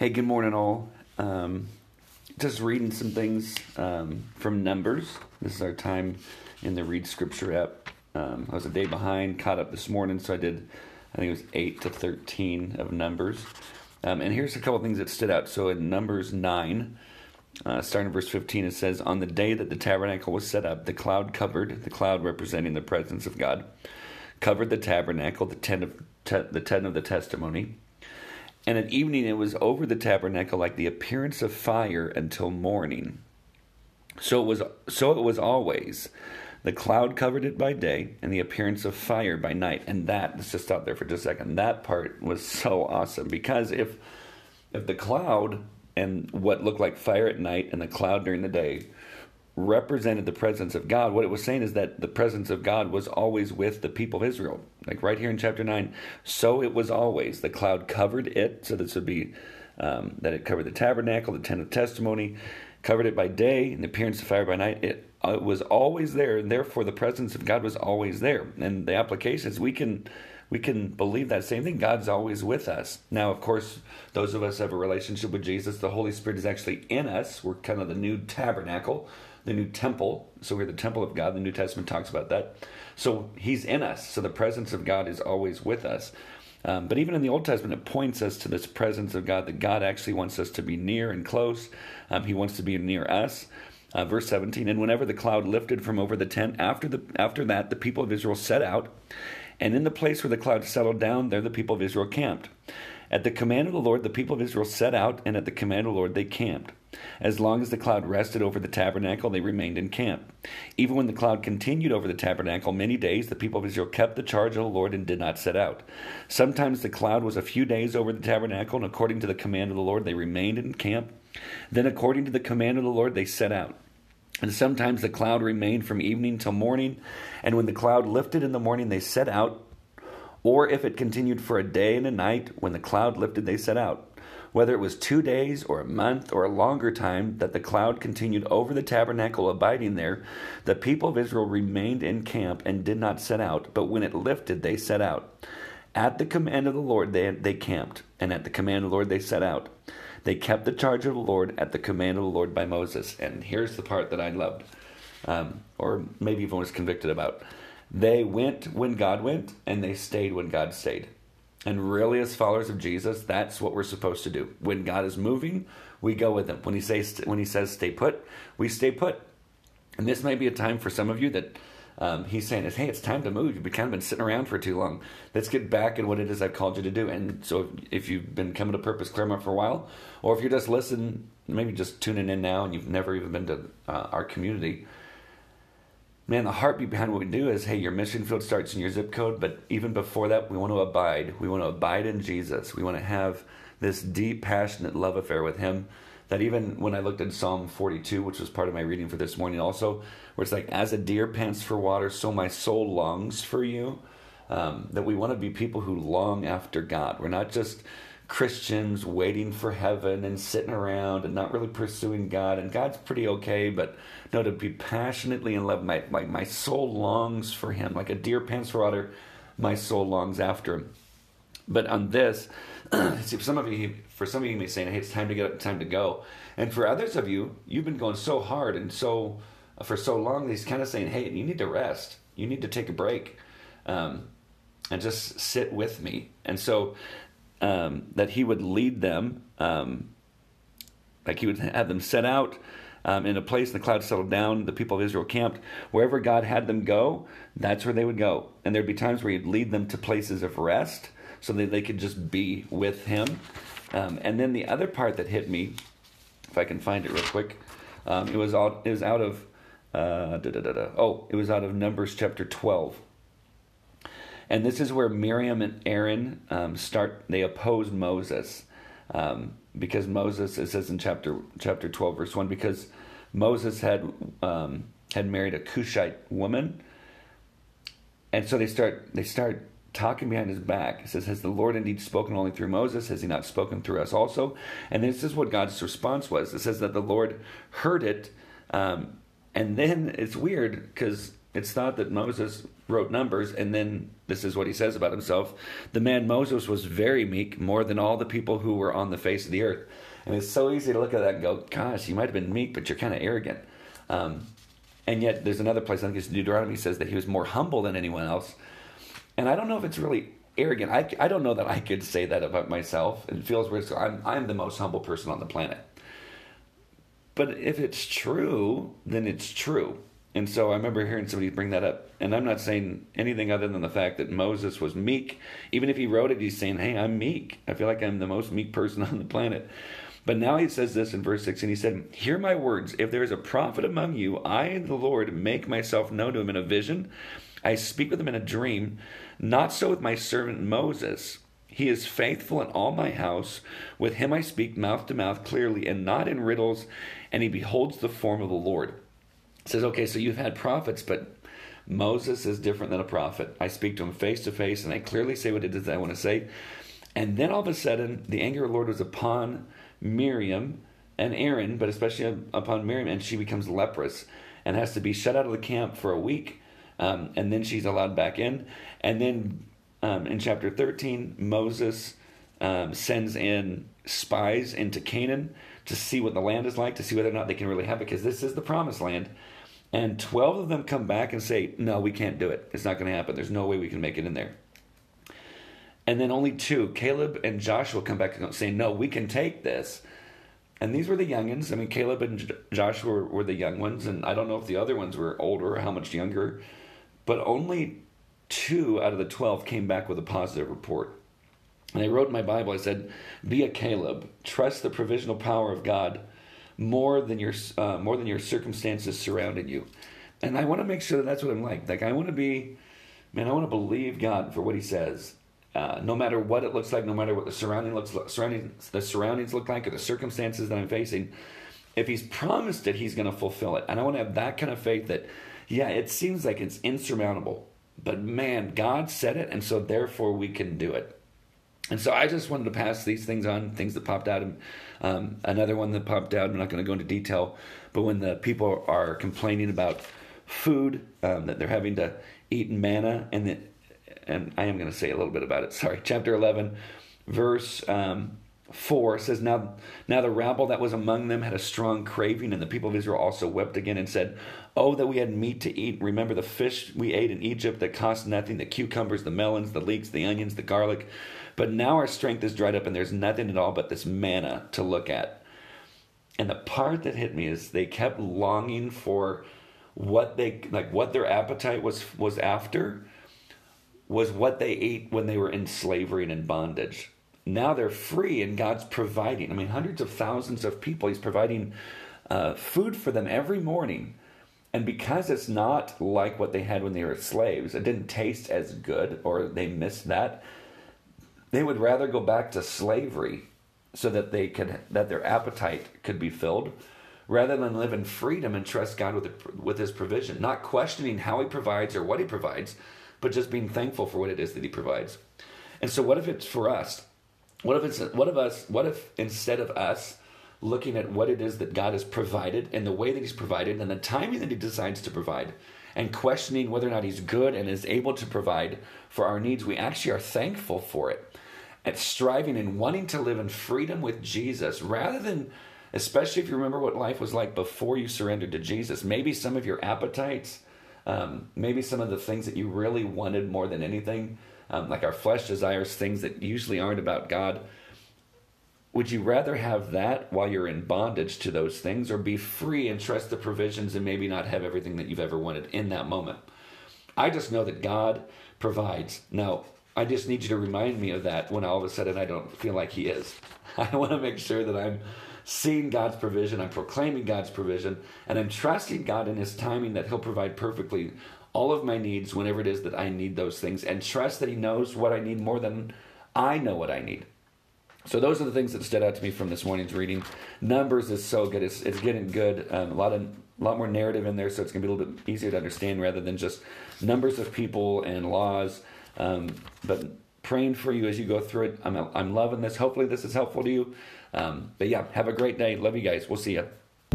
Hey, good morning, all. Um, just reading some things um, from Numbers. This is our time in the Read Scripture app. Um, I was a day behind, caught up this morning, so I did, I think it was 8 to 13 of Numbers. Um, and here's a couple things that stood out. So in Numbers 9, uh, starting in verse 15, it says, On the day that the tabernacle was set up, the cloud covered, the cloud representing the presence of God, covered the tabernacle, the tent of, te- the tent of the testimony and at evening it was over the tabernacle like the appearance of fire until morning. So it was so it was always. The cloud covered it by day, and the appearance of fire by night. And that let's just stop there for just a second. That part was so awesome because if if the cloud and what looked like fire at night and the cloud during the day represented the presence of God, what it was saying is that the presence of God was always with the people of Israel. Like right here in chapter 9, so it was always. The cloud covered it, so this would be um, that it covered the tabernacle, the tent of testimony, covered it by day, and the appearance of fire by night. It, uh, it was always there, and therefore the presence of God was always there. And the applications, we can we can believe that same thing. God's always with us. Now, of course, those of us have a relationship with Jesus. The Holy Spirit is actually in us. We're kind of the new tabernacle the new temple. So we're the temple of God. The New Testament talks about that. So He's in us. So the presence of God is always with us. Um, but even in the Old Testament, it points us to this presence of God, that God actually wants us to be near and close. Um, he wants to be near us. Uh, verse 17, and whenever the cloud lifted from over the tent, after, the, after that, the people of Israel set out, and in the place where the cloud settled down, there the people of Israel camped. At the command of the Lord, the people of Israel set out, and at the command of the Lord, they camped. As long as the cloud rested over the tabernacle, they remained in camp. Even when the cloud continued over the tabernacle many days, the people of Israel kept the charge of the Lord and did not set out. Sometimes the cloud was a few days over the tabernacle, and according to the command of the Lord, they remained in camp. Then, according to the command of the Lord, they set out. And sometimes the cloud remained from evening till morning, and when the cloud lifted in the morning, they set out. Or if it continued for a day and a night, when the cloud lifted, they set out whether it was two days or a month or a longer time that the cloud continued over the tabernacle abiding there, the people of Israel remained in camp and did not set out, but when it lifted, they set out. At the command of the Lord, they, they camped, and at the command of the Lord, they set out. They kept the charge of the Lord at the command of the Lord by Moses. And here's the part that I loved, um, or maybe even was convicted about. They went when God went, and they stayed when God stayed. And really, as followers of Jesus, that's what we're supposed to do. When God is moving, we go with Him. When He says when He says stay put, we stay put. And this might be a time for some of you that um, He's saying is, hey, it's time to move. You've kind of been sitting around for too long. Let's get back in what it is I've called you to do. And so, if you've been coming to Purpose Claremont for a while, or if you're just listening, maybe just tuning in now, and you've never even been to uh, our community man, the heartbeat behind what we do is hey, your mission field starts in your zip code, but even before that, we want to abide. We want to abide in Jesus. We want to have this deep, passionate love affair with Him. That even when I looked at Psalm 42, which was part of my reading for this morning, also, where it's like, as a deer pants for water, so my soul longs for you. Um, that we want to be people who long after God. We're not just Christians waiting for heaven and sitting around and not really pursuing God. And God's pretty okay, but no, to be passionately in love, my, my, my soul longs for Him. Like a deer pants for water, my soul longs after Him. But on this, see, for some of you, for some of you, you may say, "Hey, it's time to get up, time to go." And for others of you, you've been going so hard and so for so long. He's kind of saying, "Hey, you need to rest. You need to take a break, um, and just sit with me." And so um, that he would lead them, um, like he would have them set out um, in a place, and the cloud settled down. The people of Israel camped wherever God had them go. That's where they would go, and there'd be times where He'd lead them to places of rest, so that they could just be with Him. Um, and then the other part that hit me, if I can find it real quick, um, it was all it was out of uh, oh, it was out of Numbers chapter twelve. And this is where Miriam and Aaron um, start. They oppose Moses um, because Moses. It says in chapter chapter twelve, verse one, because Moses had um, had married a Cushite woman, and so they start they start talking behind his back. It says, "Has the Lord indeed spoken only through Moses? Has He not spoken through us also?" And this is what God's response was. It says that the Lord heard it, um, and then it's weird because it's thought that Moses wrote Numbers, and then this is what he says about himself The man Moses was very meek, more than all the people who were on the face of the earth. And it's so easy to look at that and go, Gosh, you might have been meek, but you're kind of arrogant. Um, and yet, there's another place, I think it's Deuteronomy, says that he was more humble than anyone else. And I don't know if it's really arrogant. I, I don't know that I could say that about myself. It feels weird. So I'm, I'm the most humble person on the planet. But if it's true, then it's true. And so I remember hearing somebody bring that up. And I'm not saying anything other than the fact that Moses was meek. Even if he wrote it, he's saying, Hey, I'm meek. I feel like I'm the most meek person on the planet. But now he says this in verse 6 and he said, Hear my words. If there is a prophet among you, I, the Lord, make myself known to him in a vision. I speak with him in a dream. Not so with my servant Moses. He is faithful in all my house. With him I speak mouth to mouth clearly and not in riddles, and he beholds the form of the Lord. Says, okay, so you've had prophets, but Moses is different than a prophet. I speak to him face to face, and I clearly say what it is I want to say. And then all of a sudden, the anger of the Lord was upon Miriam and Aaron, but especially upon Miriam, and she becomes leprous and has to be shut out of the camp for a week. Um, and then she's allowed back in. And then um, in chapter 13, Moses um, sends in spies into Canaan to see what the land is like, to see whether or not they can really have it, because this is the promised land. And 12 of them come back and say, No, we can't do it. It's not going to happen. There's no way we can make it in there. And then only two, Caleb and Joshua, come back and say, No, we can take this. And these were the youngins. I mean, Caleb and Joshua were, were the young ones, and I don't know if the other ones were older or how much younger, but only two out of the 12 came back with a positive report. And I wrote in my Bible, I said, Be a Caleb. Trust the provisional power of God more than your, uh, more than your circumstances surrounding you. And I want to make sure that that's what I'm like. Like, I want to be, man, I want to believe God for what He says. Uh, no matter what it looks like, no matter what the surrounding looks, surroundings, the surroundings look like, or the circumstances that I'm facing, if He's promised it, He's going to fulfill it. And I want to have that kind of faith that, yeah, it seems like it's insurmountable, but man, God said it, and so therefore we can do it. And so I just wanted to pass these things on, things that popped out. Um, another one that popped out, I'm not going to go into detail, but when the people are complaining about food, um, that they're having to eat manna, and that, and I am going to say a little bit about it. Sorry, chapter 11, verse um, 4 says, now, now the rabble that was among them had a strong craving, and the people of Israel also wept again and said, Oh, that we had meat to eat. Remember the fish we ate in Egypt that cost nothing, the cucumbers, the melons, the leeks, the onions, the garlic but now our strength is dried up and there's nothing at all but this manna to look at. And the part that hit me is they kept longing for what they like what their appetite was was after was what they ate when they were in slavery and in bondage. Now they're free and God's providing. I mean, hundreds of thousands of people, He's providing uh, food for them every morning. And because it's not like what they had when they were slaves, it didn't taste as good or they missed that. They would rather go back to slavery so that they could that their appetite could be filled rather than live in freedom and trust God with the, with his provision, not questioning how he provides or what he provides, but just being thankful for what it is that he provides. And so what if it's for us? What if it's what if us what if instead of us looking at what it is that God has provided and the way that he's provided and the timing that he decides to provide and questioning whether or not he's good and is able to provide for our needs, we actually are thankful for it. And striving and wanting to live in freedom with Jesus rather than, especially if you remember what life was like before you surrendered to Jesus, maybe some of your appetites, um, maybe some of the things that you really wanted more than anything, um, like our flesh desires things that usually aren't about God. Would you rather have that while you're in bondage to those things or be free and trust the provisions and maybe not have everything that you've ever wanted in that moment? I just know that God provides. Now, I just need you to remind me of that when all of a sudden I don't feel like He is. I want to make sure that I'm seeing God's provision, I'm proclaiming God's provision, and I'm trusting God in His timing that He'll provide perfectly all of my needs whenever it is that I need those things, and trust that He knows what I need more than I know what I need. So those are the things that stood out to me from this morning's reading. Numbers is so good; it's it's getting good. Um, a lot of a lot more narrative in there, so it's going to be a little bit easier to understand rather than just numbers of people and laws. Um, but praying for you as you go through it. I'm, I'm loving this. Hopefully, this is helpful to you. Um, but yeah, have a great day. Love you guys. We'll see you.